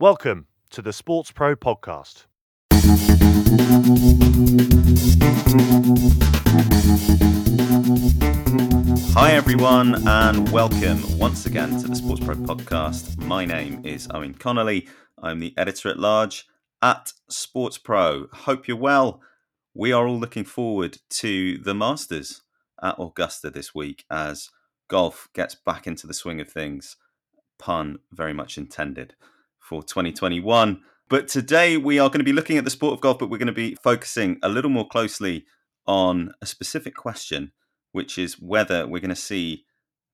Welcome to the SportsPro podcast. Hi, everyone, and welcome once again to the SportsPro podcast. My name is Eoin Connolly. I'm the editor at large at SportsPro. Hope you're well. We are all looking forward to the Masters at Augusta this week as golf gets back into the swing of things. Pun very much intended for 2021. But today we are going to be looking at the sport of golf, but we're going to be focusing a little more closely on a specific question, which is whether we're going to see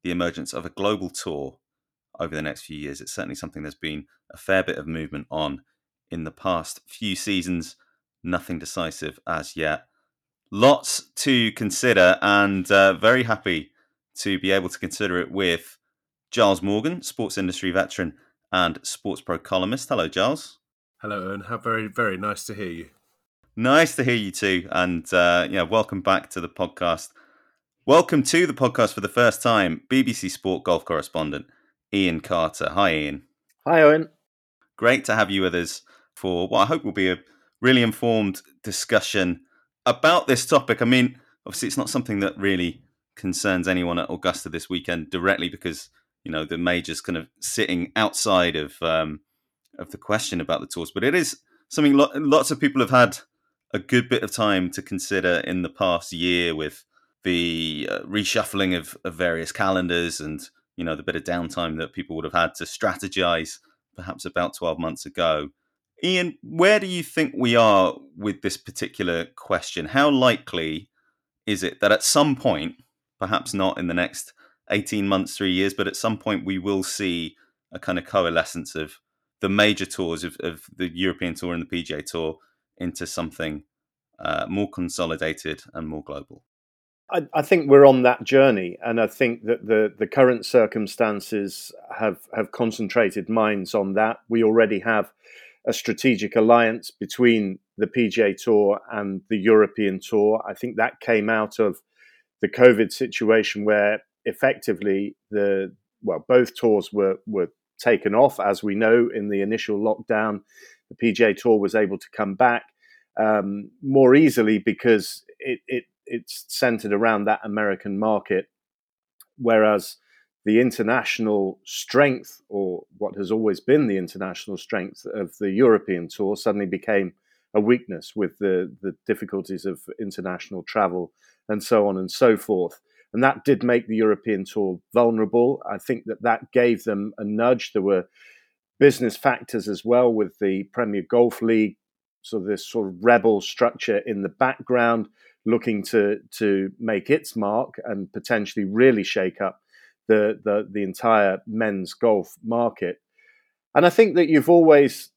the emergence of a global tour over the next few years. It's certainly something there's been a fair bit of movement on in the past few seasons. Nothing decisive as yet. Lots to consider, and uh, very happy to be able to consider it with Giles Morgan, sports industry veteran and SportsPro columnist. Hello, Giles. Hello, Eoin. How very, very nice to hear you. Nice to hear you too, and uh, yeah, welcome back to the podcast. Welcome to the podcast for the first time, BBC Sport golf correspondent Iain Carter. Hi, Iain. Hi, Eoin. Great to have you with us for what I hope will be a really informed discussion about this topic. I mean, obviously, it's not something that really concerns anyone at Augusta this weekend directly because you know the majors kind of sitting outside of um, of the question about the tours, but it is something lo- lots of people have had a good bit of time to consider in the past year with the uh, reshuffling of, of various calendars and you know the bit of downtime that people would have had to strategize perhaps about 12 months ago. Iain where do you think we are with this particular question? How likely is it that at some point perhaps not in the next 18 months, three years, but at some point we will see a kind of coalescence of the major tours of, of the European Tour and the PGA Tour into something uh, more consolidated and more global. I, I, think we're on that journey, and I think that the, the current circumstances have, have concentrated minds on that. We already have a strategic alliance between the PGA Tour and the European Tour. I think that came out of the COVID situation where effectively the well both tours were were taken off. As we know in the initial lockdown the PGA Tour was able to come back um, more easily because it, it it's centered around that American market. Whereas the international strength or what has always been the international strength of the European Tour suddenly became a weakness with the the difficulties of international travel and so on and so forth and that did make the European Tour vulnerable. I think that that gave them a nudge. There were business factors as well with the Premier Golf League, so this sort of rebel structure in the background, looking to to make its mark and potentially really shake up the the, the entire men's golf market. And I think that you've always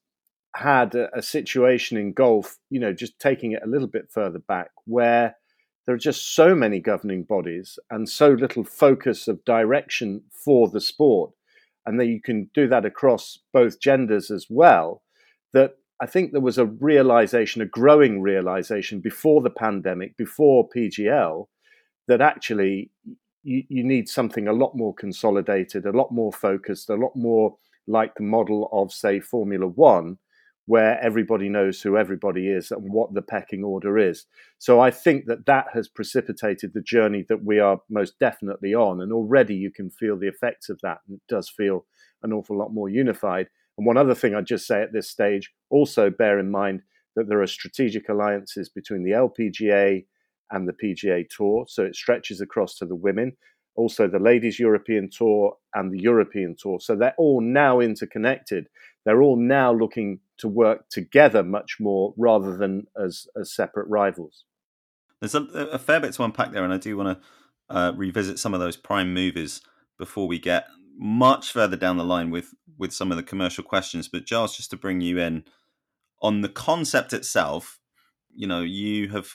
had a, a situation in golf, you know, just taking it a little bit further back, where there are just so many governing bodies and so little focus of direction for the sport, and that you can do that across both genders as well, that I think there was a realization, a growing realization before the pandemic, before PGL, that actually you, you, need something a lot more consolidated, a lot more focused, a lot more like the model of, say, Formula One, where everybody knows who everybody is and what the pecking order is. So I think that that has precipitated the journey that we are most definitely on. And already you can feel the effects of that. And it does feel an awful lot more unified. And one other thing I'd just say at this stage also bear in mind that there are strategic alliances between the LPGA and the PGA Tour. So it stretches across to the women. Also, the Ladies European Tour and the European Tour. So they're all now interconnected. They're all now looking to work together much more rather than as, as separate rivals. There's a, a fair bit to unpack there, and I do want to uh, revisit some of those prime movers before we get much further down the line with with some of the commercial questions. But Giles, just to bring you in on the concept itself, you know, you have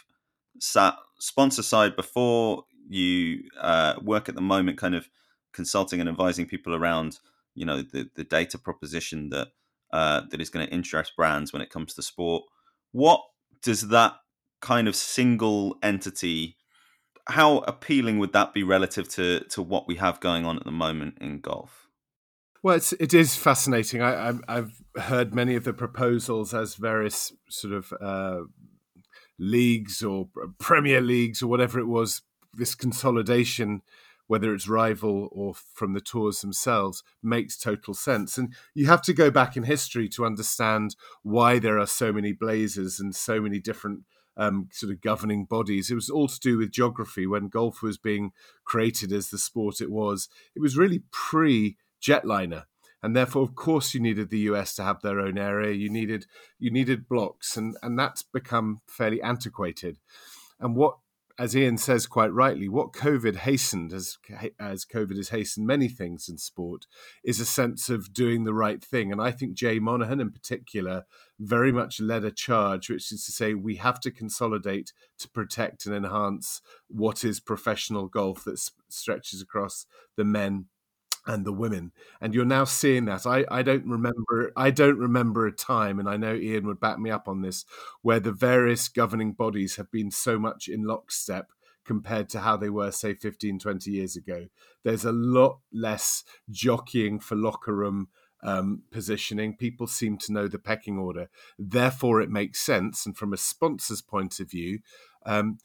sat sponsor side before. You uh, work at the moment, kind of consulting and advising people around, you know, the the data proposition that uh, that is going to interest brands when it comes to sport. What does that kind of single entity? How appealing would that be relative to to what we have going on at the moment in golf? Well, it's, it is fascinating. I, have heard many of the proposals as various sort of uh, leagues or Premier Leagues or whatever it was, this consolidation, whether it's rival or from the tours themselves, makes total sense. And you have to go back in history to understand why there are so many blazers and so many different um, sort of governing bodies. It was all to do with geography. When golf was being created as the sport it was, it was really pre jetliner and therefore of course you needed the US to have their own area you needed you needed blocks and and that's become fairly antiquated and what as Iain says quite rightly, what COVID hastened, as as COVID has hastened many things in sport, is a sense of doing the right thing. And I think Jay Monahan, in particular, very much led a charge, which is to say we have to consolidate to protect and enhance what is professional golf that stretches across the men and the women and you're now seeing that. I, I don't remember i don't remember a time and i know iain would back me up on this where the various governing bodies have been so much in lockstep compared to how they were say 15 20 years ago. There's a lot less jockeying for locker room um, positioning. People seem to know the pecking order. Therefore it makes sense and from a sponsor's point of view um,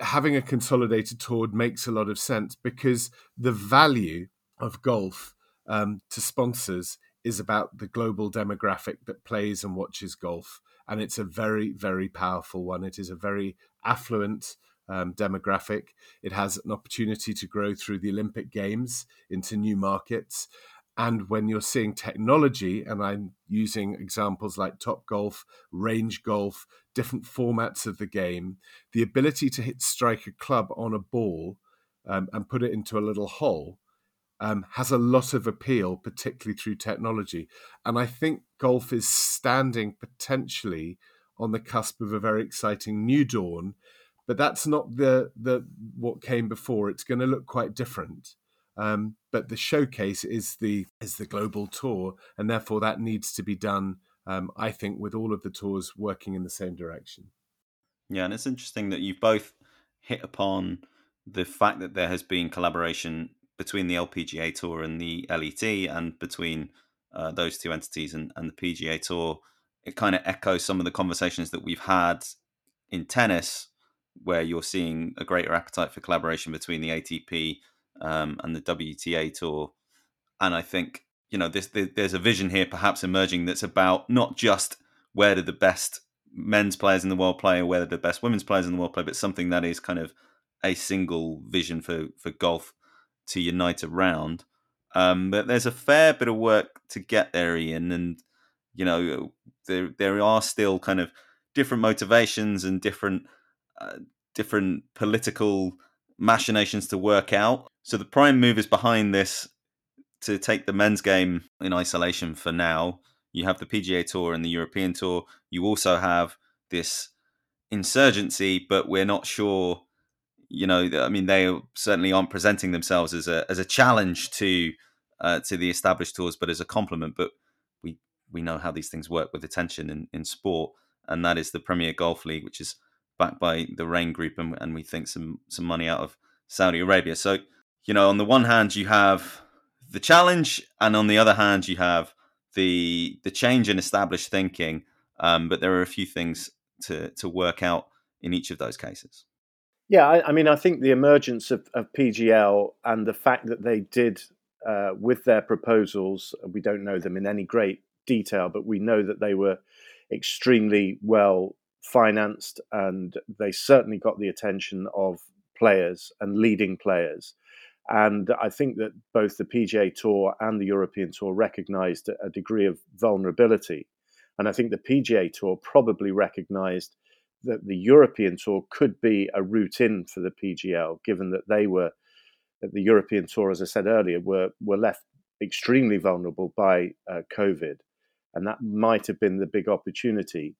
having a consolidated tour makes a lot of sense because the value of golf um, to sponsors is about the global demographic that plays and watches golf. And it's a very, very powerful one. It is a very affluent um, demographic. It has an opportunity to grow through the Olympic Games into new markets. And when you're seeing technology, and I'm using examples like Top Golf, Range Golf, different formats of the game, the ability to hit strike a club on a ball um, and put it into a little hole um, has a lot of appeal, particularly through technology. And I think golf is standing potentially on the cusp of a very exciting new dawn. But that's not the the what came before. It's going to look quite different. Um, but the showcase is the is the global tour, and therefore that needs to be done. Um, I think with all of the tours working in the same direction. Yeah, and it's interesting that you've both hit upon the fact that there has been collaboration between the LPGA Tour and the LET, and between uh, those two entities and, and the PGA Tour. It kind of echoes some of the conversations that we've had in tennis, where you're seeing a greater appetite for collaboration between the ATP um, and the WTA tour. And I think you know this, there's a vision here perhaps emerging that's about not just where do the best men's players in the world play or where do the best women's players in the world play, but something that is kind of a single vision for for golf to unite around. Um, but there's a fair bit of work to get there, Iain, and you know there there are still kind of different motivations and different uh, different political machinations to work out. So the prime movers behind this to take the men's game in isolation for now. You have the PGA Tour and the European Tour. You also have this insurgency, but we're not sure. You know, I mean, they certainly aren't presenting themselves as a as a challenge to uh, to the established tours, but as a compliment. But we we know how these things work with attention in, in sport, and that is the Premier Golf League, which is backed by the Raine Group, and, and we think some some money out of Saudi Arabia. So, you know, on the one hand, you have the challenge, and on the other hand, you have the the change in established thinking. Um, but there are a few things to to work out in each of those cases. Yeah, I, I mean, I think the emergence of, of, PGL and the fact that they did uh, with their proposals, we don't know them in any great detail, but we know that they were extremely well financed and they certainly got the attention of players and leading players. And I think that both the PGA Tour and the European Tour recognized a degree of vulnerability. And I think the PGA Tour probably recognized that the European Tour could be a route in for the PGL, given that they were, that the European Tour, as I said earlier, were, were left extremely vulnerable by uh, COVID. And that might have been the big opportunity.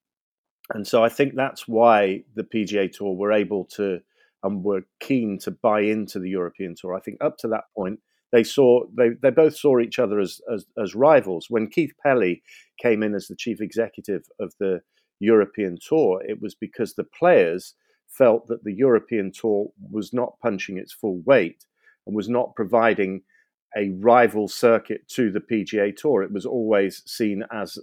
And so I think that's why the PGA Tour were able to and were keen to buy into the European Tour. I think up to that point, they saw they, they both saw each other as, as, as rivals. When Keith Pelley came in as the chief executive of the European Tour, it was because the players felt that the European Tour was not punching its full weight and was not providing a rival circuit to the PGA Tour. It was always seen as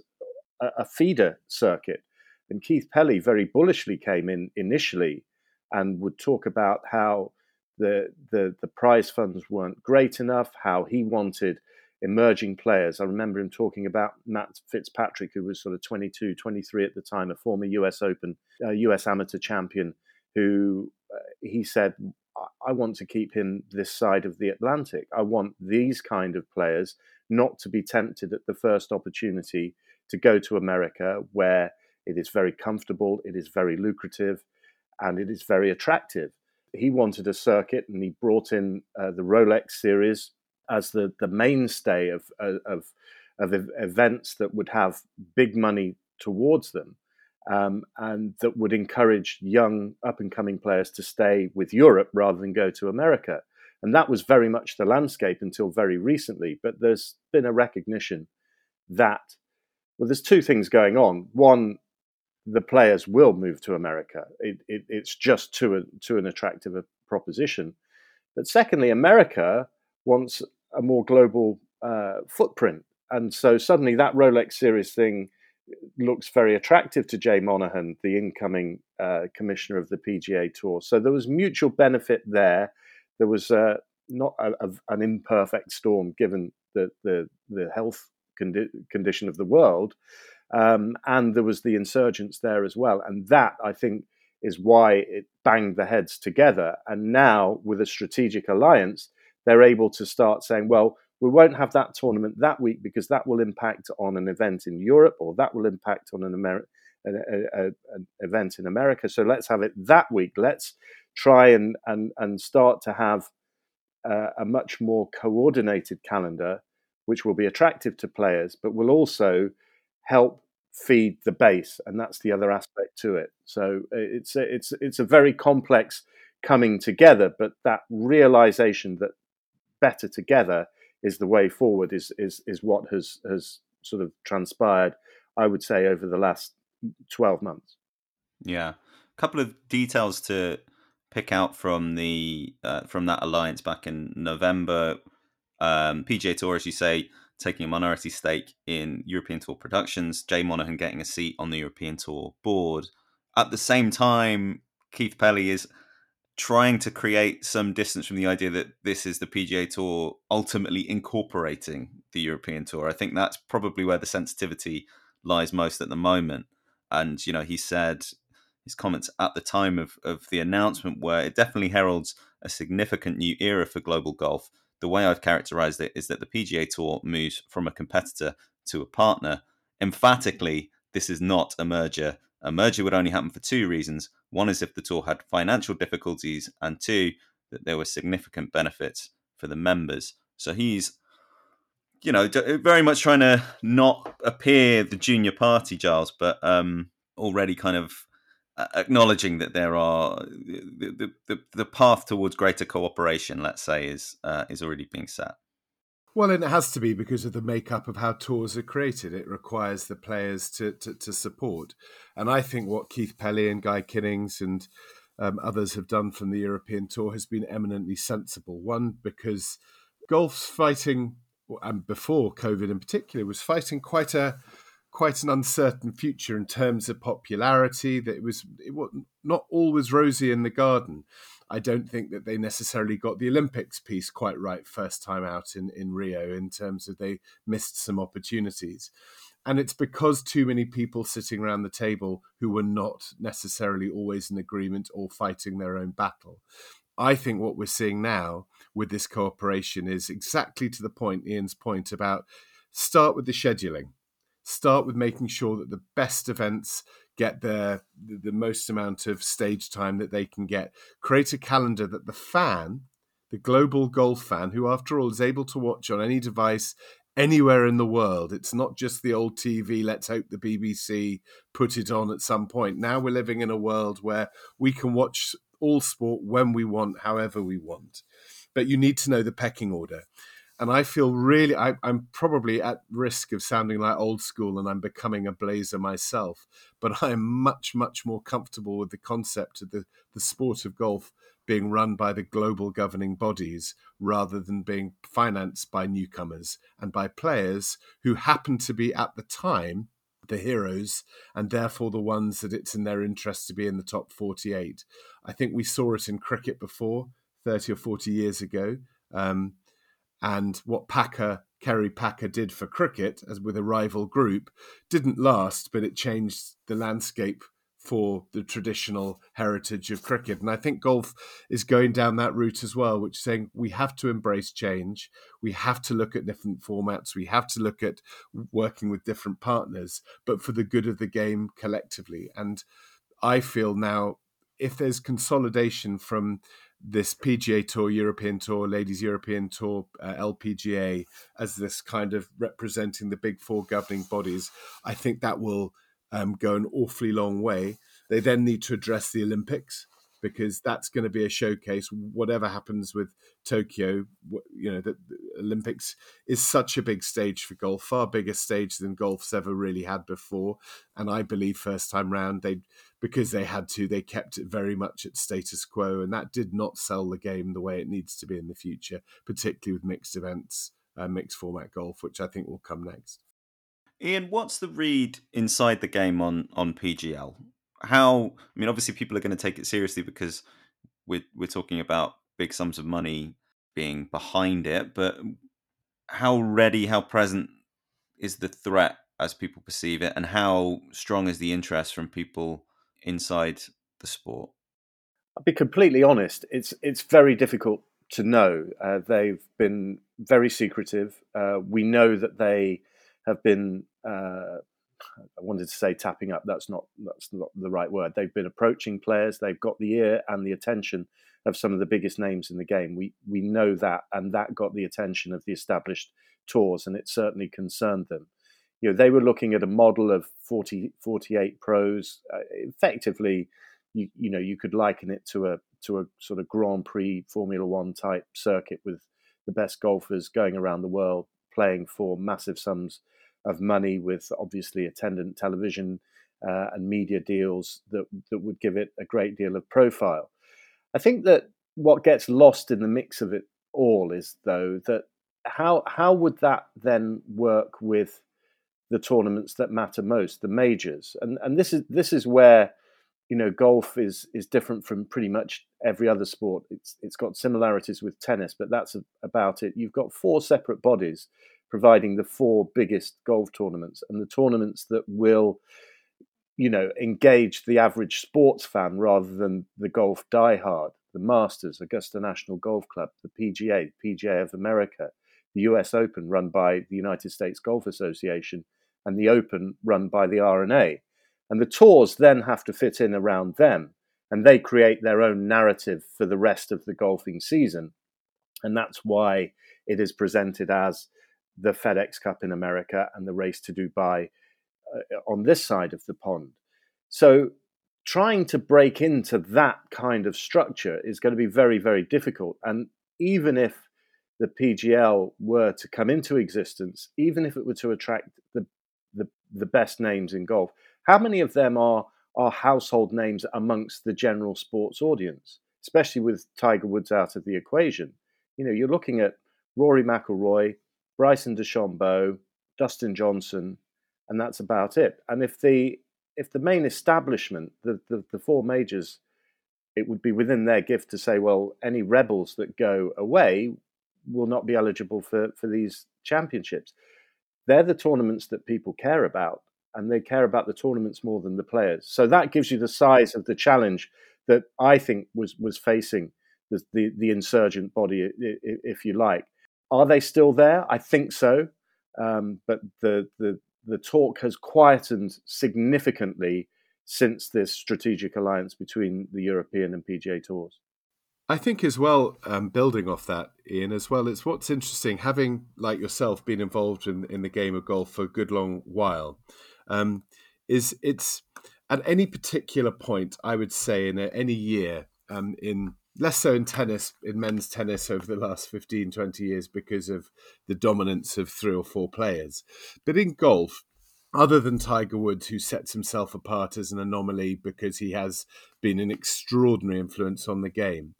a, a feeder circuit. And Keith Pelley very bullishly came in initially and would talk about how the, the, the prize funds weren't great enough, how he wanted emerging players. I remember him talking about Matt Fitzpatrick, who was sort of 22, 23 at the time, a former US Open, uh, US amateur champion, who uh, he said, I want to keep him this side of the Atlantic. I want these kind of players not to be tempted at the first opportunity to go to America, where it is very comfortable, it is very lucrative, and it is very attractive. He wanted a circuit, and he brought in uh, the Rolex series as the the mainstay of, uh, of of events that would have big money towards them um, and that would encourage young up and coming players to stay with Europe rather than go to America. And that was very much the landscape until very recently. But there's been a recognition that, well, there's two things going on. One, the players will move to America. It, it, it's just too, too an attractive a proposition. But secondly, America wants a more global uh, footprint. And so suddenly that Rolex Series thing looks very attractive to Jay Monahan, the incoming uh, commissioner of the PGA Tour. So there was mutual benefit there. There was uh, not a, a, an imperfect storm given the the, the health condi- condition of the world, um, and there was the insurgents there as well. And that I think is why it banged the heads together. And now with a strategic alliance, they're able to start saying, well we won't have that tournament that week because that will impact on an event in Europe or that will impact on an, Ameri- a, a, an event in America. So let's have it that week. Let's try and and and start to have uh, a much more coordinated calendar, which will be attractive to players, but will also help feed the base, and that's the other aspect to it. So it's a, it's it's a very complex coming together, but that realization that better together is the way forward is is is what has has sort of transpired i would say over the last 12 months. Yeah. A couple of details to pick out from the uh, from that alliance back in november. Um, pga tour as you say taking a minority stake in european tour productions jay monahan getting a seat on the european tour board at the same time keith pelley is trying to create some distance from the idea that this is the PGA Tour ultimately incorporating the European Tour. I think that's probably where the sensitivity lies most at the moment. And, you know, he said his comments at the time of, of the announcement were it definitely heralds a significant new era for global golf. The way I've characterized it is that the PGA Tour moves from a competitor to a partner. Emphatically, this is not a merger a merger would only happen for two reasons. One is if the tour had financial difficulties, and two, that there were significant benefits for the members. So he's, you know, very much trying to not appear the junior party, Giles, but um, already kind of acknowledging that there are the, the, the path towards greater cooperation, let's say, is uh, is already being set. Well, and it has to be because of the makeup of how tours are created. It requires the players to, to, to support. And I think what Keith Pelley and Guy Kinnings and um, others have done from the European Tour has been eminently sensible. One, because golf's fighting, and before COVID in particular, was fighting quite a quite an uncertain future in terms of popularity. That it was it was not always rosy in the garden. I don't think that they necessarily got the Olympics piece quite right first time out in, in Rio in terms of they missed some opportunities. And it's because too many people sitting around the table who were not necessarily always in agreement or fighting their own battle. I think what we're seeing now with this cooperation is exactly to the point, Iain's point about start with the scheduling, start with making sure that the best events get their the, the most amount of stage time that they can get. Create a calendar that the fan, the global golf fan, who after all is able to watch on any device anywhere in the world. It's not just the old TV, let's hope the BBC put it on at some point. Now we're living in a world where we can watch all sport when we want, however we want. But you need to know the pecking order and I feel really I, am probably at risk of sounding like old school and I'm becoming a blazer myself, but I'm much much more comfortable with the concept of the the sport of golf being run by the global governing bodies rather than being financed by newcomers and by players who happen to be at the time the heroes and therefore the ones that it's in their interest to be in the top 48. I think we saw it in cricket before 30 or 40 years ago. Um, and what Packer, Kerry Packer did for cricket as with a rival group didn't last, but it changed the landscape for the traditional heritage of cricket. And I think golf is going down that route as well, which is saying we have to embrace change. We have to look at different formats. We have to look at working with different partners, but for the good of the game collectively. And I feel now if there's consolidation from this PGA Tour, European Tour, Ladies European Tour, uh, LPGA, as this kind of representing the big four governing bodies, I think that will um, go an awfully long way. They then need to address the Olympics because that's going to be a showcase. Whatever happens with Tokyo, you know, the, the Olympics is such a big stage for golf, far bigger stage than golf's ever really had before. And I believe first time round they, because they had to, they kept it very much at status quo, and that did not sell the game the way it needs to be in the future, particularly with mixed events, uh, mixed format golf, which I think will come next. Iain, what's the read inside the game on on PGL? How I mean, obviously, people are going to take it seriously because we're we're talking about big sums of money being behind it. But how ready, how present is the threat as people perceive it, and how strong is the interest from people inside the sport? I'll be completely honest. It's it's very difficult to know. Uh, they've been very secretive. Uh, we know that they have been uh, I wanted to say tapping up. That's not that's not the right word. They've been approaching players. They've got the ear and the attention of some of the biggest names in the game. We we know that, and that got the attention of the established tours, and it certainly concerned them. You know, they were looking at a model of 40, 48 pros. Uh, effectively, you you know, you could liken it to a to a sort of Grand Prix Formula One type circuit with the best golfers going around the world playing for massive sums of money with obviously attendant television uh, and media deals that that would give it a great deal of profile. I think that what gets lost in the mix of it all is though that how how would that then work with the tournaments that matter most, the majors, and and this is this is where you know golf is is different from pretty much every other sport. It's it's got similarities with tennis, but that's about it. You've got four separate bodies providing the four biggest golf tournaments and the tournaments that will you know engage the average sports fan rather than the golf diehard the masters augusta national golf club the pga pga of america the us open run by the united states golf association and the open run by the R&A and the tours then have to fit in around them and they create their own narrative for the rest of the golfing season. And that's why it is presented as the FedEx Cup in America and the race to Dubai uh, on this side of the pond. So trying to break into that kind of structure is going to be very, very difficult. And even if the PGL were to come into existence, even if it were to attract the the, the best names in golf, how many of them are are household names amongst the general sports audience, especially with Tiger Woods out of the equation? You know, you're looking at Rory McIlroy, Bryson DeChambeau, Dustin Johnson, and that's about it. And if the if the main establishment, the, the, the four majors, it would be within their gift to say, well, any rebels that go away will not be eligible for, for these championships. They're the tournaments that people care about, and they care about the tournaments more than the players. So that gives you the size of the challenge that I think was was facing the the, the insurgent body, if you like. Are they still there? I think so, um, but the, the the talk has quietened significantly since this strategic alliance between the European and PGA tours. I think as well, um, building off that, Iain, as well, it's what's interesting having like yourself been involved in in the game of golf for a good long while. Um, is it's at any particular point, I would say in a, any year um, in less so in tennis, in men's tennis over the last 15, 20 years because of the dominance of three or four players. But in golf, other than Tiger Woods, who sets himself apart as an anomaly because he has been an extraordinary influence on the game,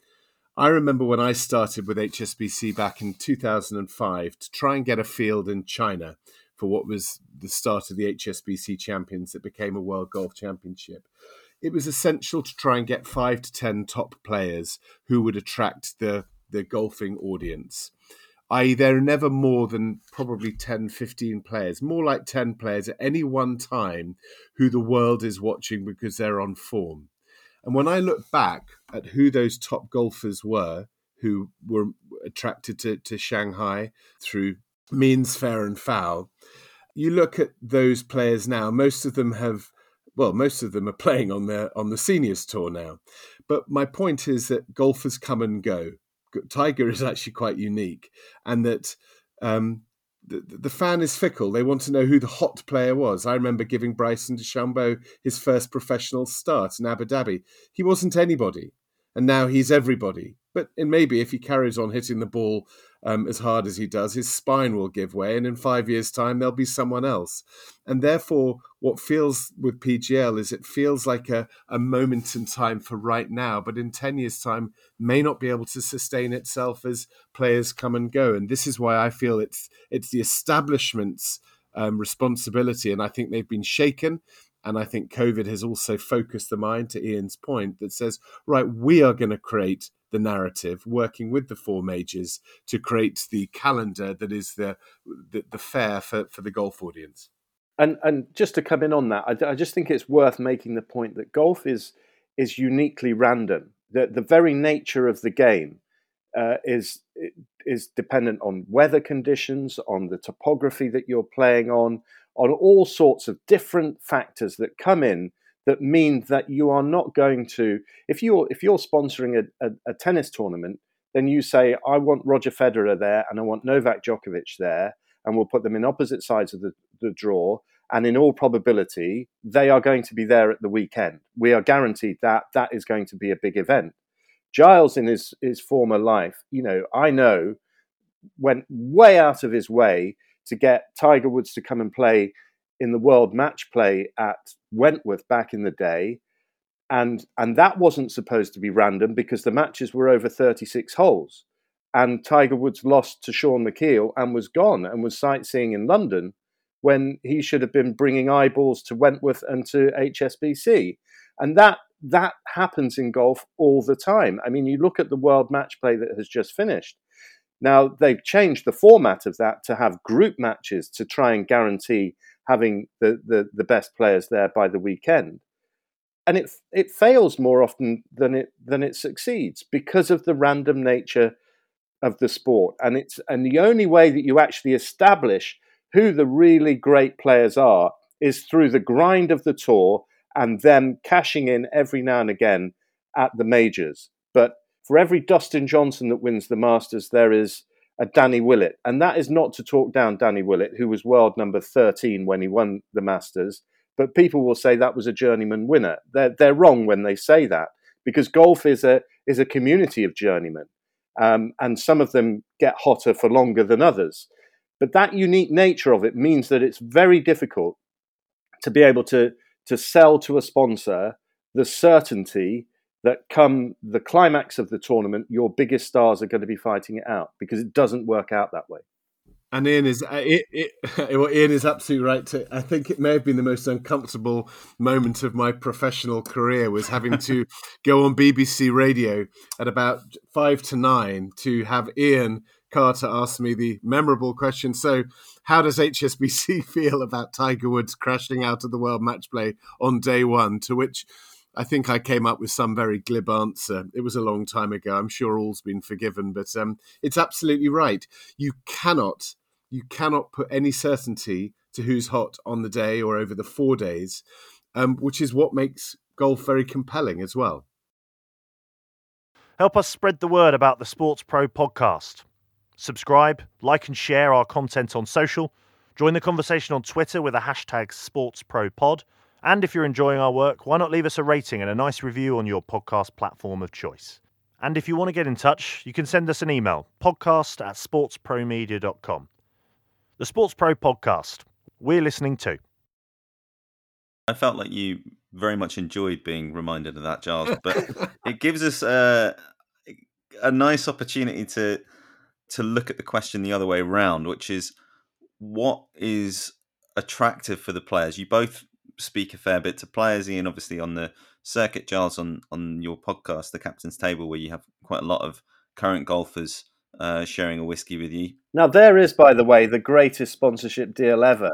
I remember when I started with HSBC back in 2005 to try and get a field in China for what was the start of the HSBC Champions that became a World Golf Championship. It was essential to try and get five to 10 top players who would attract the, the golfing audience I there are never more than probably 10, 15 players, more like 10 players at any one time who the world is watching because they're on form. And when I look back at who those top golfers were who were attracted to, to Shanghai through means fair and foul, you look at those players now, most of them have well, most of them are playing on their on the seniors tour now. But my point is that golfers come and go. Tiger is actually quite unique, and that um, the, the fan is fickle. They want to know who the hot player was. I remember giving Bryson DeChambeau his first professional start in Abu Dhabi. He wasn't anybody, and now he's everybody. But and maybe if he carries on hitting the ball um, as hard as he does, his spine will give way, and in five years' time, there'll be someone else. And therefore, what feels with PGL is it feels like a, a moment in time for right now, but in 10 years' time, may not be able to sustain itself as players come and go. And this is why I feel it's, it's the establishment's um, responsibility. And I think they've been shaken. And I think COVID has also focused the mind, to Iain's point, that says, right, we are going to create the narrative, working with the four majors to create the calendar that is the the, the fair for, for the golf audience. And and just to come in on that, I, I just think it's worth making the point that golf is is uniquely random. The the very nature of the game uh, is is dependent on weather conditions, on the topography that you're playing on, on all sorts of different factors that come in that mean that you are not going to if you're if you're sponsoring a, a, a, tennis tournament then you say i want roger federer there and i want novak djokovic there and we'll put them in opposite sides of the, the draw and in all probability they are going to be there at the weekend we are guaranteed that that is going to be a big event giles in his his former life you know i know went way out of his way to get tiger woods to come and play in the world match play at Wentworth back in the day. And, and that wasn't supposed to be random because the matches were over 36 holes. And Tiger Woods lost to Shaun Micheel and was gone and was sightseeing in London when he should have been bringing eyeballs to Wentworth and to HSBC. And that that happens in golf all the time. I mean, you look at the world match play that has just finished. Now, they've changed the format of that to have group matches to try and guarantee having the, the, the best players there by the weekend. And it it fails more often than it than it succeeds because of the random nature of the sport. And it's and the only way that you actually establish who the really great players are is through the grind of the tour and them cashing in every now and again at the majors. But for every Dustin Johnson that wins the Masters, there is a Danny Willett. And that is not to talk down Danny Willett, who was world number 13 when he won the Masters. But people will say that was a journeyman winner. They're, they're wrong when they say that because golf is a, is a community of journeymen. Um, and some of them get hotter for longer than others. But that unique nature of it means that it's very difficult to be able to, to sell to a sponsor the certainty that come the climax of the tournament, your biggest stars are going to be fighting it out because it doesn't work out that way. And Iain is uh, it, it, well, Iain is absolutely right. To, I think it may have been the most uncomfortable moment of my professional career was having to go on BBC Radio at about five to nine to have Iain Carter asked me the memorable question. So, how does HSBC feel about Tiger Woods crashing out of the World Match Play on day one? To which I think I came up with some very glib answer. It was a long time ago. I'm sure all's been forgiven, but um, it's absolutely right. You cannot, you cannot put any certainty to who's hot on the day or over the four days, um, which is what makes golf very compelling as well. Help us spread the word about the SportsPro podcast. Subscribe, like, and share our content on social. Join the conversation on Twitter with the hashtag SportsProPod and if you're enjoying our work, why not leave us a rating and a nice review on your podcast platform of choice? And if you want to get in touch, you can send us an email podcast at sportspromedia.com. The SportsPro podcast. We're listening to. I felt like you very much enjoyed being reminded of that, Giles, but it gives us a, a nice opportunity to to look at the question the other way around, which is what is attractive for the players. You both speak a fair bit to players, Iain, obviously on the circuit, Giles, on on your podcast, the Captain's Table, where you have quite a lot of current golfers uh, sharing a whiskey with you. Now, there is, by the way, the greatest sponsorship deal ever.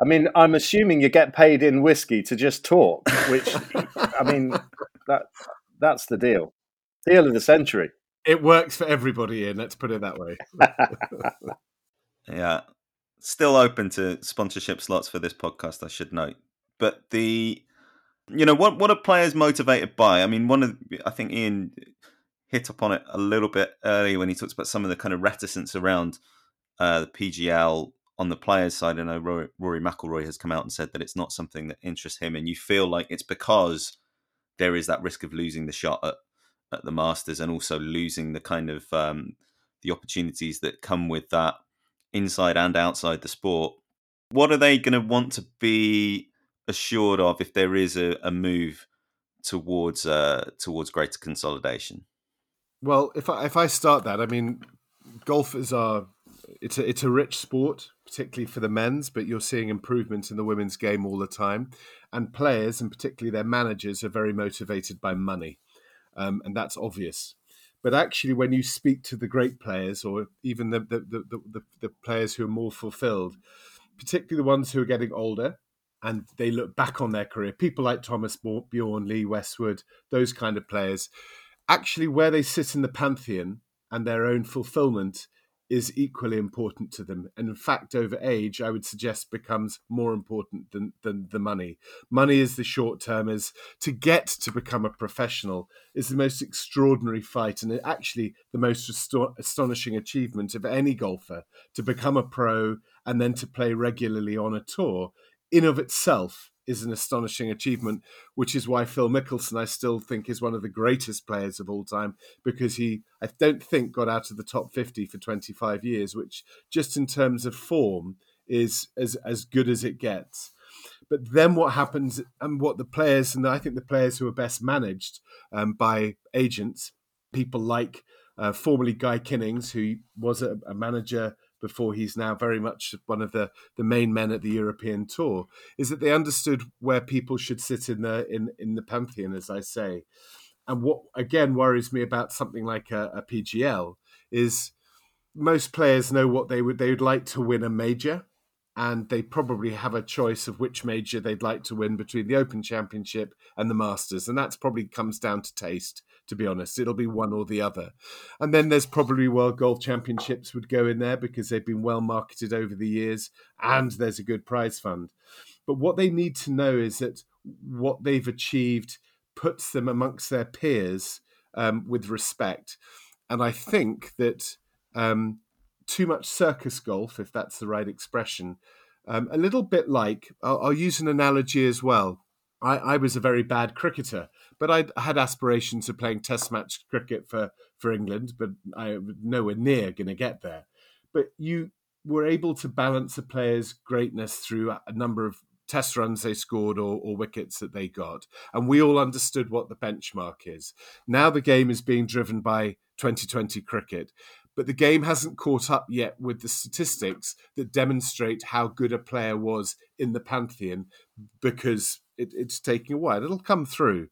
I mean, I'm assuming you get paid in whiskey to just talk, which, I mean, that that's the deal. Deal of the century. It works for everybody, Iain. Let's put it that way. yeah, still open to sponsorship slots for this podcast. I should note, but the, you know, what what are players motivated by? I mean, one of I think Iain hit upon it a little bit earlier when he talks about some of the kind of reticence around uh, the PGL on the players' side. I know Rory, Rory McIlroy has come out and said that it's not something that interests him, and you feel like it's because there is that risk of losing the shot at, at the Masters and also losing the kind of um, the opportunities that come with that inside and outside the sport. What are they going to want to be assured of if there is a, a move towards uh, towards greater consolidation? Well, if I if I start that, I mean, golfers are it's a it's a rich sport, particularly for the men's, but you're seeing improvement in the women's game all the time, and players and particularly their managers are very motivated by money, um, and that's obvious. But actually, when you speak to the great players, or even the the, the the, the players who are more fulfilled, particularly the ones who are getting older, and they look back on their career, people like Thomas Bjorn, Lee Westwood, those kind of players actually where they sit in the pantheon and their own fulfillment is equally important to them. And in fact, over age, I would suggest becomes more important than, than the money. Money is the short term, is to get to become a professional is the most extraordinary fight and actually the most astonishing achievement of any golfer to become a pro and then to play regularly on a tour in of itself is an astonishing achievement, which is why Phil Mickelson, I still think, is one of the greatest players of all time because he, I don't think, got out of the top 50 for 25 years, which just in terms of form is as, as good as it gets. But then what happens, and what the players, and I think the players who are best managed um, by agents, people like uh, formerly Guy Kinnings, who was a, a manager before he's now very much one of the, the main men at the European tour, is that they understood where people should sit in the in, in the pantheon, as I say. And what again worries me about something like a, a PGL is most players know what they would they would like to win a major and they probably have a choice of which major they'd like to win between the Open Championship and the Masters, and that's probably comes down to taste. To be honest, it'll be one or the other. And then there's probably World Golf Championships would go in there because they've been well marketed over the years, and there's a good prize fund. But what they need to know is that what they've achieved puts them amongst their peers um, with respect. And I think that um, too much circus golf, if that's the right expression. Um, a little bit like, I'll, I'll, use an analogy as well. I, I, was a very bad cricketer, but I'd, had aspirations of playing Test match cricket for, for England, but I was nowhere near going to get there. But you were able to balance a player's greatness through a number of test runs they scored or, or, wickets that they got. And we all understood what the benchmark is. Now the game is being driven by 2020 cricket but the game hasn't caught up yet with the statistics that demonstrate how good a player was in the pantheon because it, it's taking a while. It'll come through.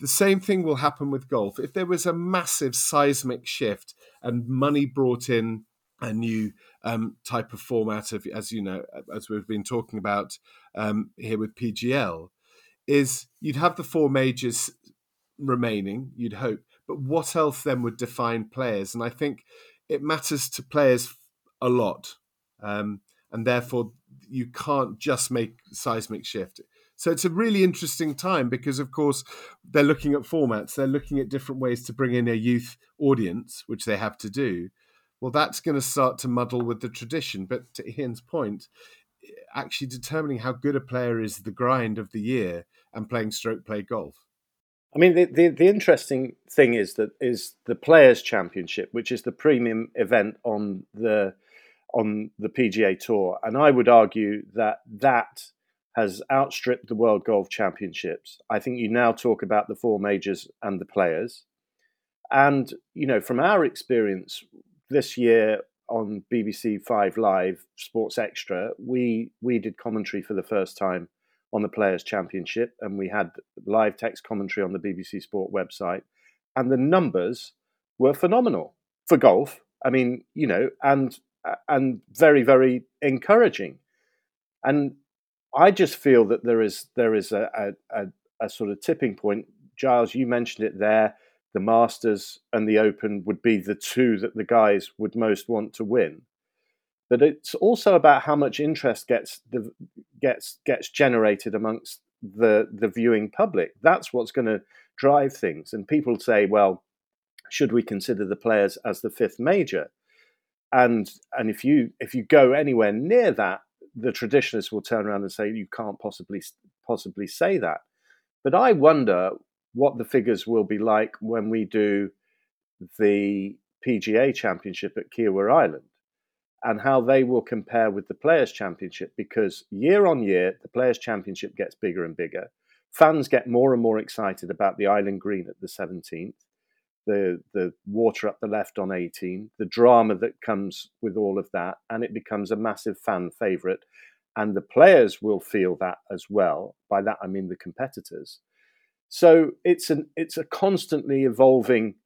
The same thing will happen with golf. If there was a massive seismic shift and money brought in a new um, type of format of, as you know, as we've been talking about um, here with PGL, is you'd have the four majors remaining, you'd hope, but what else then would define players? And I think it matters to players a lot, um, and therefore you can't just make seismic shift. So it's a really interesting time because, of course, they're looking at formats. They're looking at different ways to bring in a youth audience, which they have to do. Well, that's going to start to muddle with the tradition. But to Iain's point, eh, actually determining how good a player is the grind of the year and playing stroke play golf. I mean, the, the, the, interesting thing is that is the Players Championship, which is the premium event on the on the PGA Tour, and I would argue that that has outstripped the World Golf Championships. I think you now talk about the four majors and the Players, And you know, from our experience this year on BBC Five Live Sports Extra, we we did commentary for the first time on the Players Championship, and we had live text commentary on the BBC Sport website, and the numbers were phenomenal for golf. I mean, you know, and and very very encouraging. And I just feel that there is there is a, a, a, sort of tipping point. Giles, you mentioned it there. The Masters and the Open would be the two that the guys would most want to win. But it's also about how much interest gets gets gets generated amongst the the viewing public. That's what's going to drive things. And people say, well, should we consider the players as the fifth major? And and if you if you go anywhere near that, the traditionalists will turn around and say you can't possibly possibly say that. But I wonder what the figures will be like when we do the PGA Championship at Kiawah Island and how they will compare with the Players Championship because year on year the Players Championship gets bigger and bigger. Fans get more and more excited about the Island Green at the 17th the the water up the left on 18, the drama that comes with all of that, and it becomes a massive fan favorite. And the players will feel that as well. By that I mean the competitors. So it's an it's a constantly evolving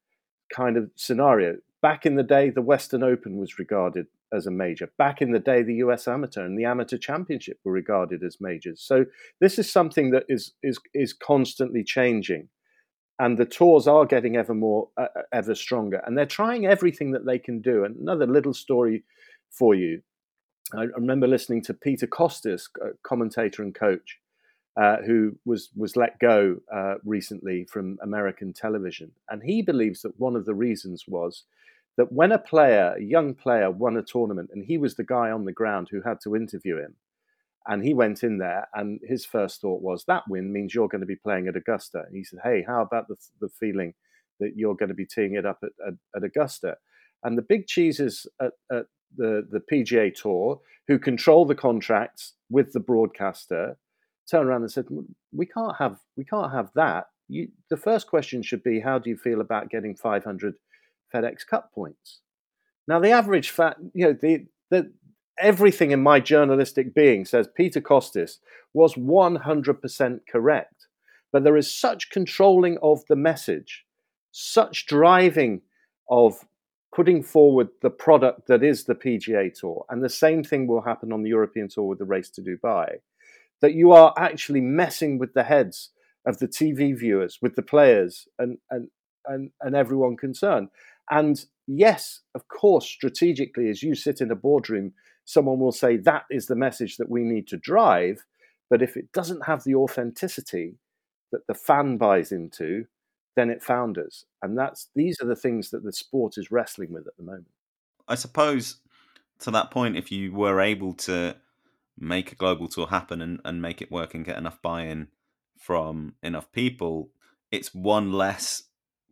kind of scenario. Back in the day, the Western Open was regarded as a major. Back in the day, the US Amateur and the Amateur Championship were regarded as majors. So this is something that is is is constantly changing and the tours are getting ever more uh, uh, ever stronger. And they're trying everything that they can do. And another little story for you. I remember listening to peter kostis commentator and coach uh, who was was let go uh, recently from american television. And he believes that one of the reasons was that when a player a young player won a tournament and he was the guy on the ground who had to interview him and he went in there, and his first thought was that win means you're going to be playing at Augusta. And he said, "Hey, how about the the feeling that you're going to be teeing it up at, at, at Augusta?" And the big cheeses at, at the the PGA Tour, who control the contracts with the broadcaster, turned around and said, "We can't have we can't have that. You, the first question should be, how do you feel about getting 500 FedEx Cup points?" Now, the average fat, you know, the the everything in my journalistic being says Peter Kostis was 100% correct. But there is such controlling of the message, such driving of putting forward the product that is the PGA Tour, and the same thing will happen on the European Tour with the race to Dubai, that you are actually messing with the heads of the TV viewers, with the players, and and and, and everyone concerned. And yes, of course, strategically, as you sit in a boardroom, someone will say that is the message that we need to drive. But if it doesn't have the authenticity that the fan buys into, then it founders. And that's these are the things that the sport is wrestling with at the moment. I suppose to that point, if you were able to make a global tour happen and, and make it work and get enough buy-in from enough people, it's one less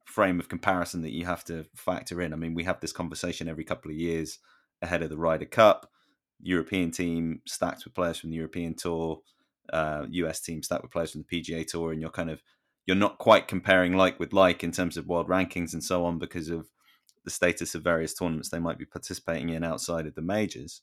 frame of comparison that you have to factor in. I mean, we have this conversation every couple of years ahead of the Ryder Cup. European team stacked with players from the European Tour, uh, US team stacked with players from the PGA Tour, and you're kind of you're not quite comparing like with like in terms of world rankings and so on because of the status of various tournaments they might be participating in outside of the majors.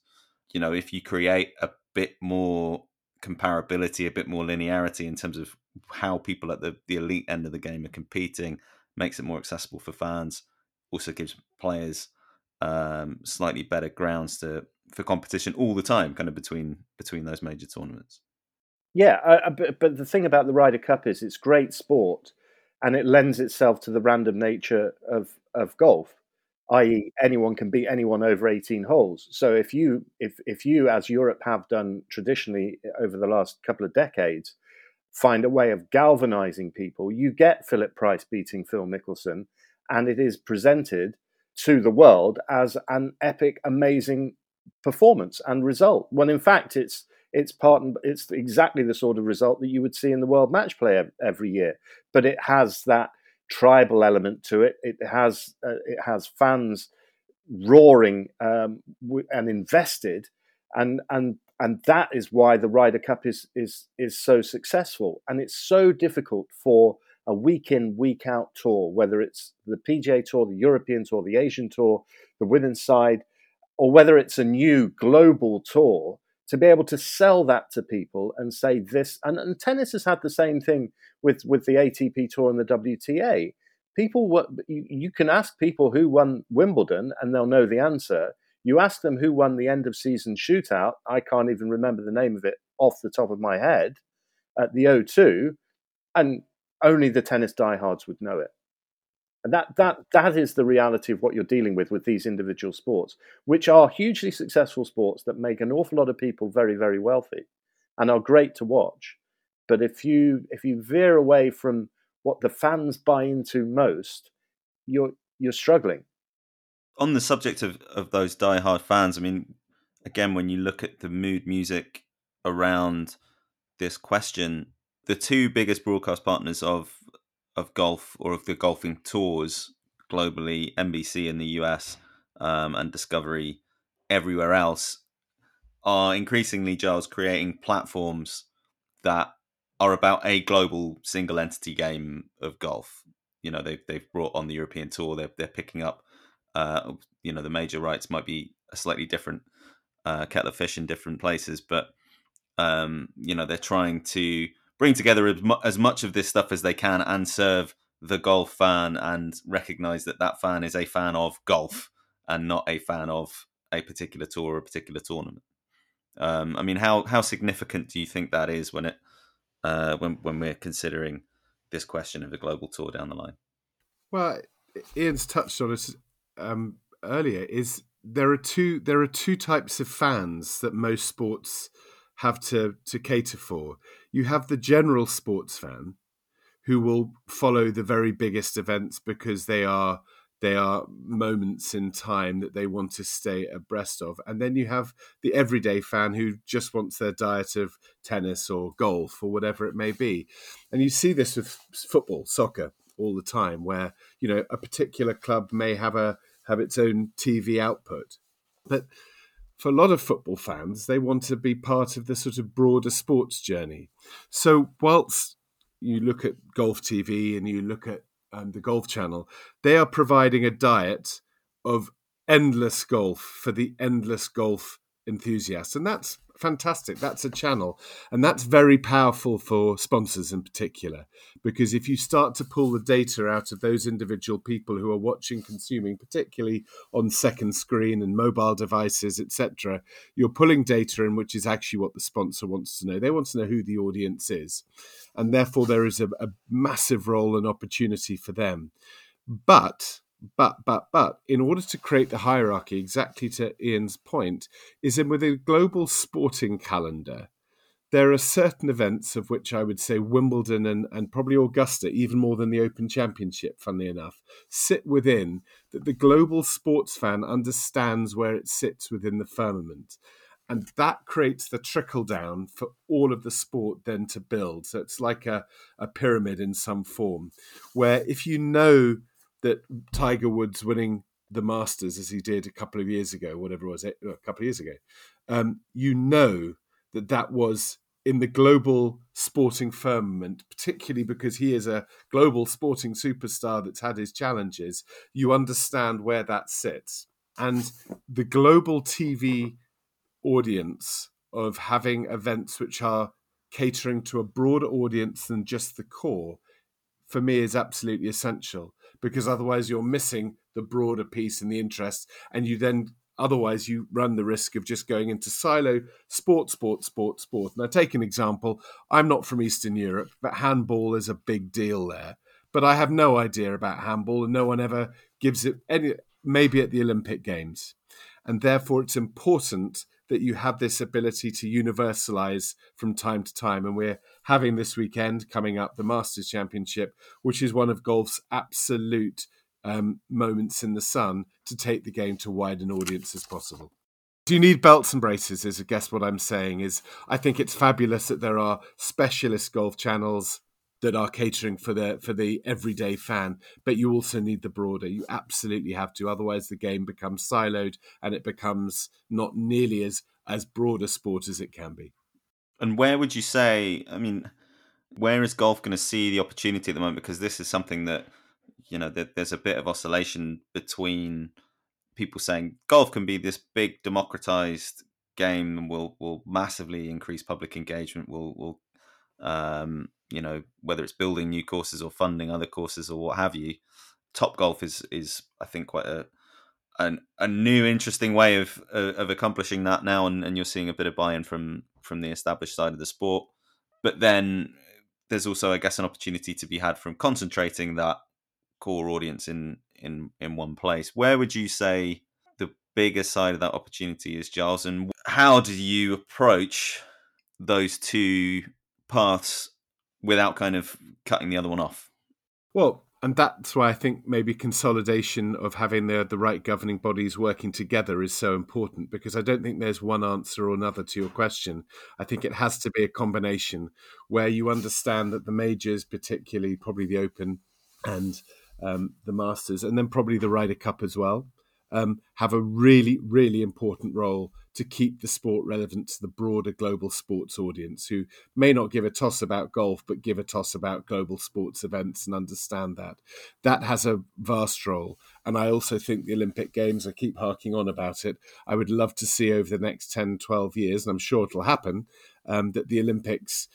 You know, if you create a bit more comparability, a bit more linearity in terms of how people at the, the elite end of the game are competing, makes it more accessible for fans, also gives players um, slightly better grounds to for competition all the time, kind of between between those major tournaments. Yeah, but, but the thing about the Ryder Cup is it's great sport, and it lends itself to the random nature of of golf, i.e., anyone can beat anyone over eighteen holes. So if you if if you as Europe have done traditionally eh, over the last couple of decades, find a way of galvanizing people, you get Philip Price beating Phil Mickelson, and it is presented to the world as an epic, amazing performance and result. When in fact, it's it's part and it's exactly the sort of result that you would see in the World Match Play every year. But it has that tribal element to it. It has uh, it has fans roaring um, and invested, and and and that is why the Ryder Cup is is is so successful. And it's so difficult for a week in, week out tour, whether it's the PGA Tour, the European Tour, the Asian Tour, the women's side, or whether it's a new global tour, to be able to sell that to people and say this. And, and tennis has had the same thing with, with the ATP Tour and the WTA. People, were, you, you can ask people who won Wimbledon and they'll know the answer. You ask them who won the end of season shootout. I can't even remember the name of it off the top of my head at the O2, and only the tennis diehards would know it. And that that that is the reality of what you're dealing with with these individual sports, which are hugely successful sports that make an awful lot of people very very wealthy, and are great to watch. But if you if you veer away from what the fans buy into most, you're you're struggling. On the subject of of those diehard fans, I mean, again, when you look at the mood music around this question, the two biggest broadcast partners of of golf or of the golfing tours globally, NBC in the US um, and Discovery everywhere else, are increasingly, Giles, creating platforms that are about a global single entity game of golf. You know, they've they've brought on the European tour. They're they're picking up. Uh, you know, the major rights might be a slightly different uh, kettle of fish in different places, but um, you know, they're trying to bring together as, mu- as much of this stuff as they can and serve the golf fan and recognize that that fan is a fan of golf and not a fan of a particular tour or a particular tournament. Um, I mean, how how significant do you think that is when it uh, when when we're considering this question of the global tour down the line? Well, Iain's touched on it um, earlier. Is there are two there are two types of fans that most sports have to to cater for. You have the general sports fan who will follow the very biggest events because they are they are moments in time that they want to stay abreast of. And then you have the everyday fan who just wants their diet of tennis or golf or whatever it may be. And you see this with football, soccer all the time where, you know, a particular club may have a have its own TV output. But for a lot of football fans, they want to be part of the sort of broader sports journey. So, whilst you look at Golf TV and you look at um, the Golf Channel, they are providing a diet of endless golf for the endless golf enthusiasts. And that's fantastic. That's a channel. And that's very powerful for sponsors in particular, because if you start to pull the data out of those individual people who are watching, consuming, particularly on second screen and mobile devices, etc., you're pulling data in which is actually what the sponsor wants to know. They want to know who the audience is. And therefore, there is a, a massive role and opportunity for them. But but but but in order to create the hierarchy exactly to iain's point is in with a global sporting calendar. There are certain events of which i would say wimbledon and, and probably augusta even more than the open championship funnily enough sit within that the global sports fan understands where it sits within the firmament. And that creates the trickle down for all of the sport then to build. So it's like a, a pyramid in some form where if you know that Tiger Woods winning the Masters as he did a couple of years ago, whatever it was, a couple of years ago, um, you know that that was in the global sporting firmament, particularly because he is a global sporting superstar that's had his challenges. You understand where that sits. And the global TV audience of having events which are catering to a broader audience than just the core, for me, is absolutely essential because otherwise you're missing the broader piece and the interest, and you then otherwise you run the risk of just going into silo sport, sport, sport, sport. Now, take an example. I'm not from Eastern Europe, but handball is a big deal there. But I have no idea about handball, and no one ever gives it any. Maybe at the Olympic Games, and therefore it's important that you have this ability to universalize from time to time. And we're having this weekend coming up the Masters Championship, which is one of golf's absolute um, moments in the sun to take the game to wide an audience as possible. Do you need belts and braces? Is I guess what I'm saying is I think it's fabulous that there are specialist golf channels that are catering for the for the everyday fan but you also need the broader you absolutely have to otherwise the game becomes siloed and it becomes not nearly as as broad a sport as it can be and where would you say i mean Where is golf going to see the opportunity at the moment? Because this is something that you know that there's a bit of oscillation between people saying golf can be this big democratized game and will will massively increase public engagement. Will will um, you know whether it's building new courses or funding other courses or what have you. Topgolf is is I think quite a an, a new interesting way of of accomplishing that now, and, and you're seeing a bit of buy-in from from the established side of the sport. But then there's also, I guess, an opportunity to be had from concentrating that core audience in in in one place. Where would you say the bigger side of that opportunity is, Giles? And how do you approach those two paths without kind of cutting the other one off? Well, and that's why I think maybe consolidation of having the the right governing bodies working together is so important because I don't think there's one answer or another to your question. I think it has to be a combination where you understand that the majors, particularly probably the Open and um, the Masters, and then probably the Ryder Cup as well, um, have a really, really important role to keep the sport relevant to the broader global sports audience who may not give a toss about golf, but give a toss about global sports events and understand that. That has a vast role. And I also think the Olympic Games, I keep harking on about it, I would love to see over the next 10, 12 years, and I'm sure it'll happen, um, that the Olympics,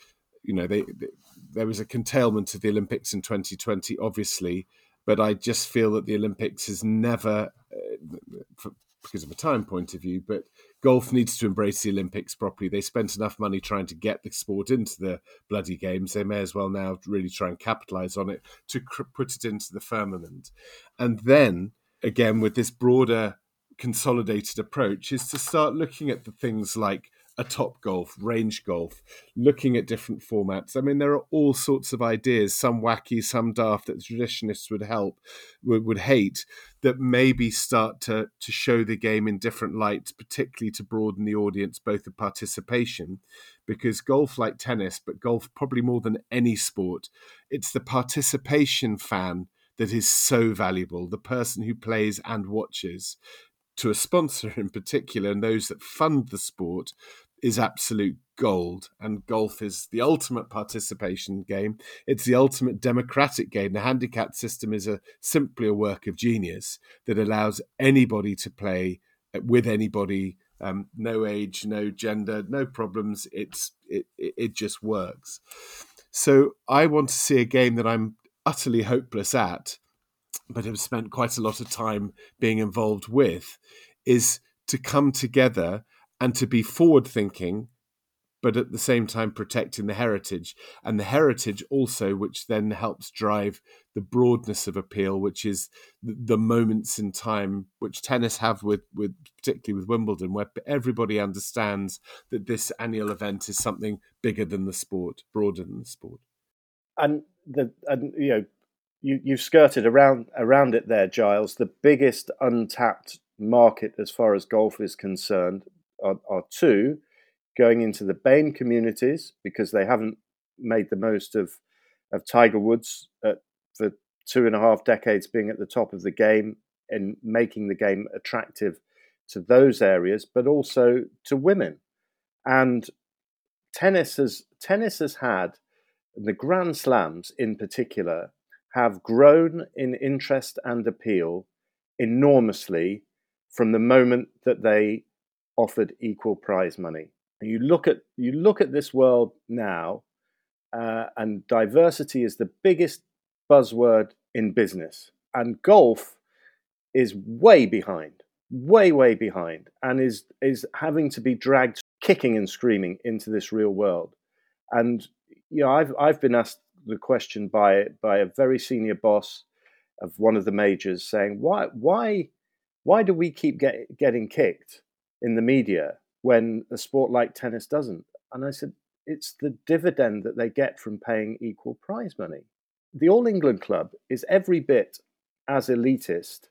you know, they, they, there was a curtailment of the Olympics in 2020, obviously but I just feel that the Olympics has never, uh, for, because of a time point of view, but golf needs to embrace the Olympics properly. They spent enough money trying to get the sport into the bloody games. They may as well now really try and capitalize on it to cr- put it into the firmament. And then, again, with this broader consolidated approach, is to start looking at the things like a Topgolf, range golf, looking at different formats. I mean, there are all sorts of ideas, some wacky, some daft that the traditionists would help, would, would hate, that maybe start to to show the game in different lights, particularly to broaden the audience, both of participation, because golf, like tennis, but golf probably more than any sport, it's the participation fan that is so valuable. The person who plays and watches to a sponsor in particular and those that fund the sport is absolute gold and golf is the ultimate participation game. It's the ultimate democratic game. The handicap system is a simply a work of genius that allows anybody to play with anybody um, no age no gender no problems. It's it, it just works. So i want to see a game that i'm utterly hopeless at but have spent quite a lot of time being involved with is to come together and to be forward thinking but at the same time protecting the heritage and the heritage also which then helps drive the broadness of appeal which is the moments in time which tennis have with with particularly with Wimbledon where everybody understands that this annual event is something bigger than the sport broader than the sport. And the and you know you you've skirted around around it there Giles. The biggest untapped market as far as golf is concerned are, are two going into the BAME communities because they haven't made the most of of Tiger Woods at, for two and a half decades being at the top of the game and making the game attractive to those areas, but also to women. And tennis has tennis has had the Grand Slams in particular have grown in interest and appeal enormously from the moment that they offered equal prize money. And you look at you look at this world now, uh, and diversity is the biggest buzzword in business, and golf is way behind, way way behind, and is is having to be dragged kicking and screaming into this real world. And you know, I've I've been asked the question by by a very senior boss of one of the majors saying, why why why do we keep get, getting kicked? In the media when a sport like tennis doesn't. And I said, it's the dividend that they get from paying equal prize money. The All England Club is every bit as elitist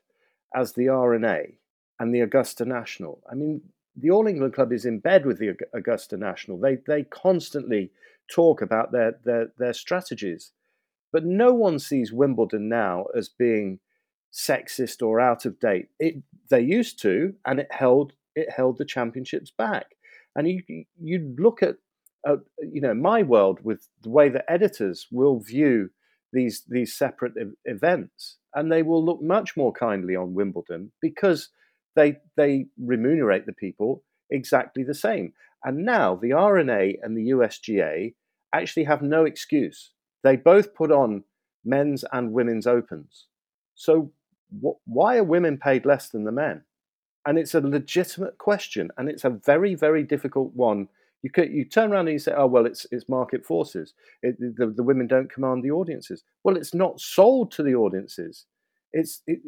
as the R&A and the Augusta National. I mean, the All England Club is in bed with the Augusta National. They they constantly talk about their their their strategies, but no one sees Wimbledon now as being sexist or out of date. It they used to, and it held it held the championships back. And you you look at uh, you know, my world with the way that editors will view these these separate events, and they will look much more kindly on Wimbledon because they they remunerate the people exactly the same. And now the R&A and the USGA actually have no excuse. They both put on men's and women's opens. So wh- why are women paid less than the men? And it's a legitimate question, and it's a very, very difficult one. You could, you turn around and you say, "Oh well, it's it's market forces. It, the, the women don't command the audiences." Well, it's not sold to the audiences. It's it,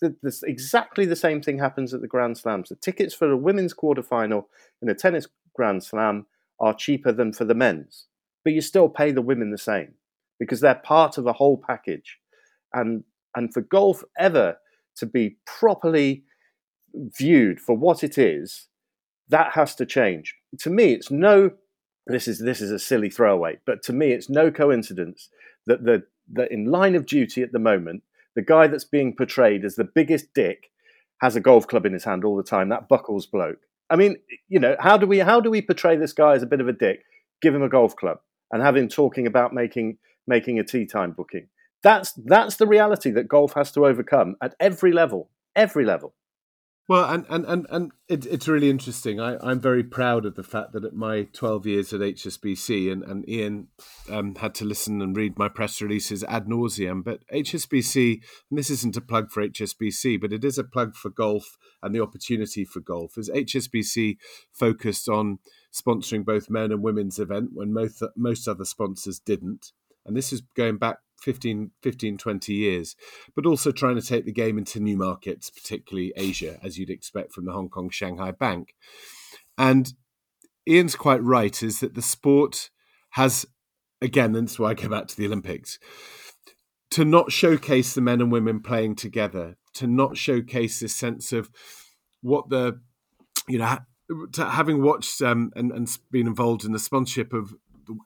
the, this, exactly the same thing happens at the Grand Slams. The tickets for the women's quarterfinal in a tennis Grand Slam are cheaper than for the men's, but you still pay the women the same because they're part of a whole package. And and for golf ever to be properly viewed for what it is, that has to change. To me, it's no. This is this is a silly throwaway, but to me, it's no coincidence that the that in line of duty at the moment, the guy that's being portrayed as the biggest dick has a golf club in his hand all the time. That Buckells bloke. I mean, you know, how do we how do we portray this guy as a bit of a dick? Give him a golf club and have him talking about making making a tea time booking. That's that's the reality that golf has to overcome at every level, every level. Well, and and and, and it, it's really interesting. I, I'm very proud of the fact that at my 12 years at HSBC, and, and Iain um, had to listen and read my press releases ad nauseum. But HSBC, and this isn't a plug for HSBC, but it is a plug for golf and the opportunity for golf. Is HSBC focused on sponsoring both men and women's event when most most other sponsors didn't, and this is going back 15, 15, 20 years, but also trying to take the game into new markets, particularly Asia, as you'd expect from the Hong Kong Shanghai Bank. And Iain's quite right, is that the sport has, again, and that's why I go back to the Olympics, to not showcase the men and women playing together, to not showcase this sense of what the, you know, having watched um, and, and been involved in the sponsorship of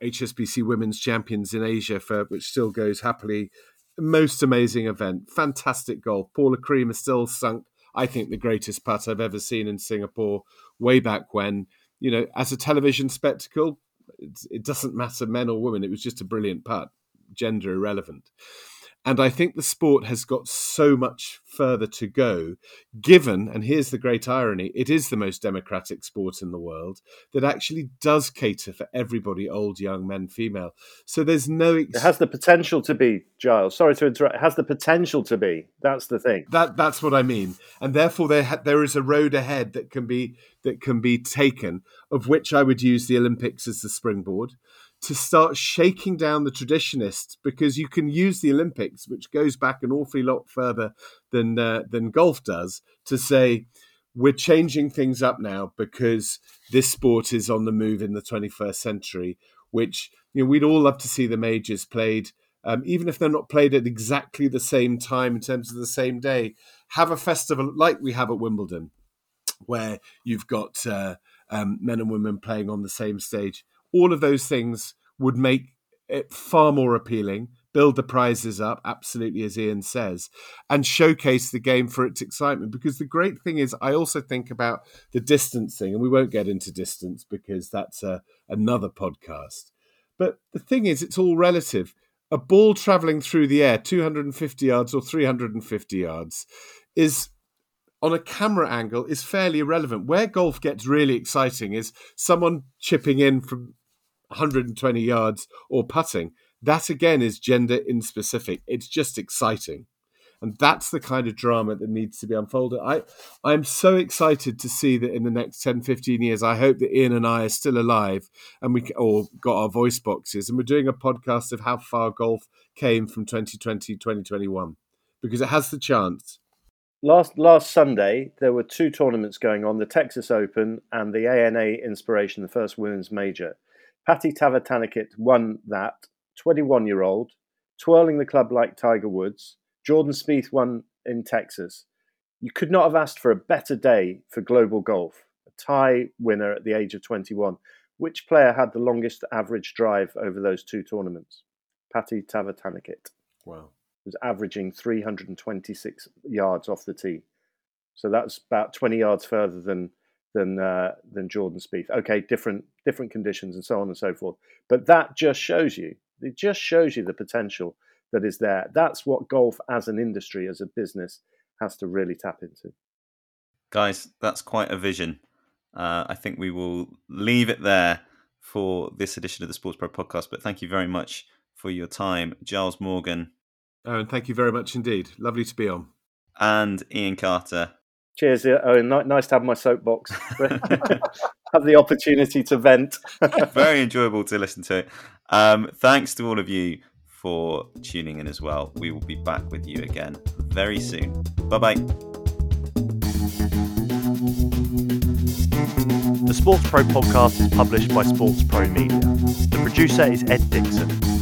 HSBC Women's Champions in Asia for which still goes happily. Most amazing event, fantastic golf. Paula Creamer's still sunk. I think the greatest putt I've ever seen in Singapore, way back when. You know, as a television spectacle, it doesn't matter men or women. It was just a brilliant putt, gender irrelevant. And I think the sport has got so much further to go, given, and here's the great irony, it is the most democratic sport in the world that actually does cater for everybody old, young, men, female. So there's no. Ex- it has the potential to be, Giles. Sorry to interrupt. It has the potential to be. That's the thing. That That's what I mean. And therefore, there, ha- there is a road ahead that can be that can be taken, of which I would use the Olympics as the springboard to start shaking down the traditionists because you can use the Olympics, which goes back an awfully lot further than uh, than golf does, to say we're changing things up now because this sport is on the move in the 21st century. Which you know we'd all love to see the majors played. Um, even if they're not played at exactly the same time in terms of the same day, have a festival like we have at Wimbledon, where you've got uh, um, men and women playing on the same stage all of those things would make it far more appealing, build the prizes up, absolutely, as Iain says, and showcase the game for its excitement. Because the great thing is, I also think about the distancing, and we won't get into distance because that's a, another podcast. But the thing is, it's all relative. A ball traveling through the air 250 yards or 350 yards is on a camera angle is fairly irrelevant. Where golf gets really exciting is someone chipping in from 120 yards or putting. That again is gender inspecific. It's just exciting. And that's the kind of drama that needs to be unfolded. I, I'm so excited to see that in the next 10, 15 years, I hope that Iain and I are still alive and we or got our voice boxes and we're doing a podcast of how far golf came from 2020, 2021, because it has the chance last last Sunday there were two tournaments going on: the Texas Open and the ANA Inspiration, the first women's major. Patty Tavatanakit won that. Twenty-one-year-old, twirling the club like Tiger Woods. Jordan Spieth won in Texas. You could not have asked for a better day for global golf. A Thai winner at the age of 21. Which player had the longest average drive over those two tournaments? Patty Tavatanakit. Wow was averaging 326 yards off the tee. So that's about 20 yards further than than uh, than Jordan Spieth. Okay, different different conditions and so on and so forth. But that just shows you it just shows you the potential that is there. That's what golf as an industry, as a business, has to really tap into. Guys, that's quite a vision. Uh, I think we will leave it there for this edition of the SportsPro podcast. But thank you very much for your time, Giles Morgan. Oh, and thank you very much indeed. Lovely to be on. And Iain Carter. Cheers, Eoin. Nice to have my soapbox. have the opportunity to vent. Very enjoyable to listen to. Um, thanks to all of you for tuning in as well. We will be back with you again very soon. Bye bye. The SportsPro podcast is published by SportsPro Media. The producer is Ed Dixon.